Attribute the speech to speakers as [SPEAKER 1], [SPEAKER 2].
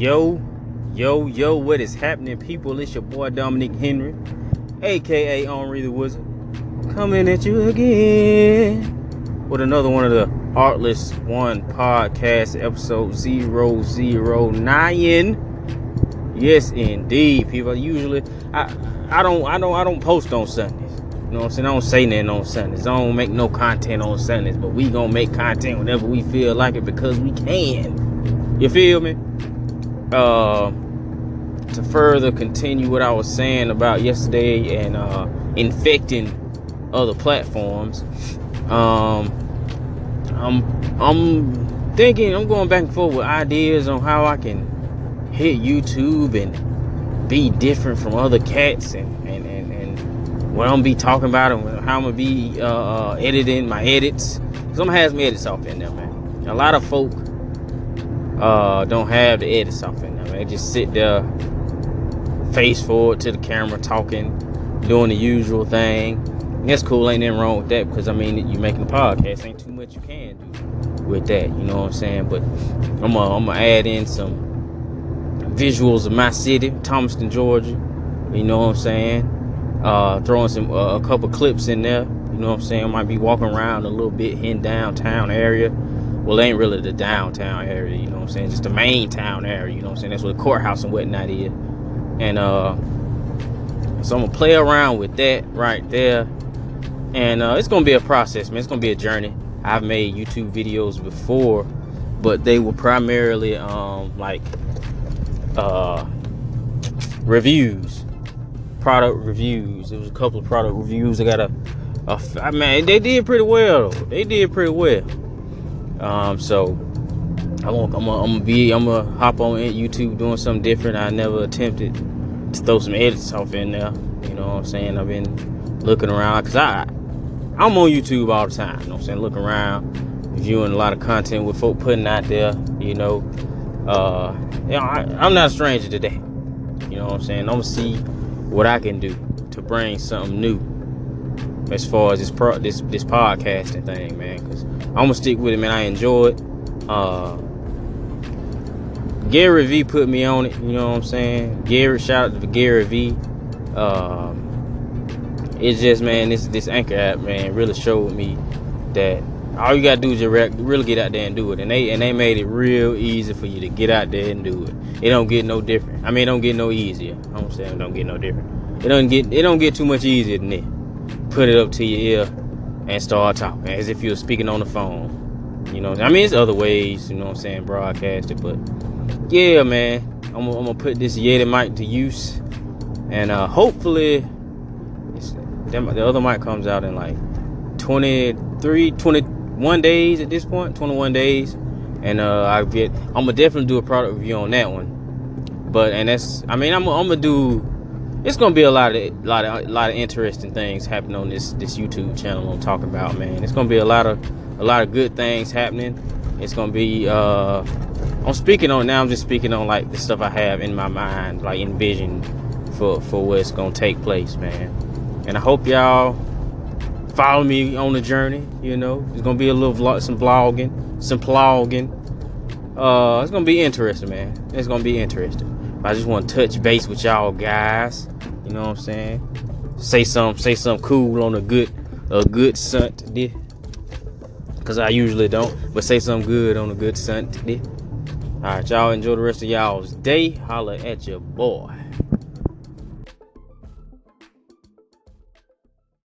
[SPEAKER 1] Yo, yo, yo, what is happening, people? It's your boy Dominic Henry, aka Henri the Wizard, coming at you again with another one of the Artless One podcast, episode 009. Yes, indeed, people. Usually, I, I don't, I don't, I don't post on Sundays. You know what I'm saying? I don't say nothing on Sundays. I don't make no content on Sundays, but we gonna make content whenever we feel like it because we can. You feel me? Uh, to further continue what I was saying about yesterday and uh, infecting other platforms, um, I'm I'm thinking I'm going back and forth with ideas on how I can hit YouTube and be different from other cats and and, and, and what I'm gonna be talking about and how I'm gonna be uh, uh, editing my edits. Cause I'm gonna have edits off in there, man. A lot of folk uh, don't have to edits off in them. They just sit there, face forward to the camera, talking, doing the usual thing. that's cool. Ain't nothing wrong with that because I mean, you're making a podcast. Ain't too much you can do with that. You know what I'm saying? But I'm gonna, I'm add in some visuals of my city, Thomaston, Georgia. You know what I'm saying? Uh, throwing some uh, a couple clips in there. You know what I'm saying? I might be walking around a little bit in downtown area well, it ain't really the downtown area, you know what I'm saying? Just the main town area, you know what I'm saying? That's where the courthouse and whatnot is. And uh, so I'm gonna play around with that right there. And uh, it's gonna be a process, man. It's gonna be a journey. I've made YouTube videos before, but they were primarily um, like uh, reviews, product reviews. There was a couple of product reviews. I got a, a I mean, they did pretty well. They did pretty well. Um, so I'm gonna, I'm gonna, be I'm gonna hop on YouTube doing something different. I never attempted to throw some edits off in there. You know what I'm saying? I've been looking around because I I'm on YouTube all the time. You know what I'm saying? Looking around, viewing a lot of content with folk putting out there. You know, uh, you know I, I'm not a stranger today. You know what I'm saying? I'm gonna see what I can do to bring something new as far as this pro this this podcasting thing, man. Because I'm gonna stick with it, man. I enjoy it. Uh, Gary V put me on it. You know what I'm saying? Gary, shout out to Gary V. Um, it's just, man, this this Anchor app, man, really showed me that all you gotta do is just really get out there and do it. And they and they made it real easy for you to get out there and do it. It don't get no different. I mean, it don't get no easier. I'm saying it don't get no different. It don't get it don't get too much easier than it put it up to your ear and start talking as if you're speaking on the phone. You know, I mean, it's other ways, you know what I'm saying, broadcast it, but yeah, man, I'm, I'm gonna put this Yeti mic to use, and uh, hopefully, the other mic comes out in like 23, 21 days at this point, 21 days, and uh, I get, I'm gonna definitely do a product review on that one. But and that's, I mean, I'm, I'm gonna do it's gonna be a lot of lot of lot of interesting things happening on this this YouTube channel I'm talking about, man. It's gonna be a lot of a lot of good things happening. It's gonna be uh I'm speaking on now I'm just speaking on like the stuff I have in my mind, like envision for for what's gonna take place, man. And I hope y'all follow me on the journey, you know. It's gonna be a little vlog, some vlogging, some plogging. Uh it's gonna be interesting, man. It's gonna be interesting. I just want to touch base with y'all guys. You know what I'm saying? Say something, say something cool on a good, a good Sunday. Cause I usually don't, but say something good on a good Sunday. All right, y'all enjoy the rest of y'all's day. Holla at your boy.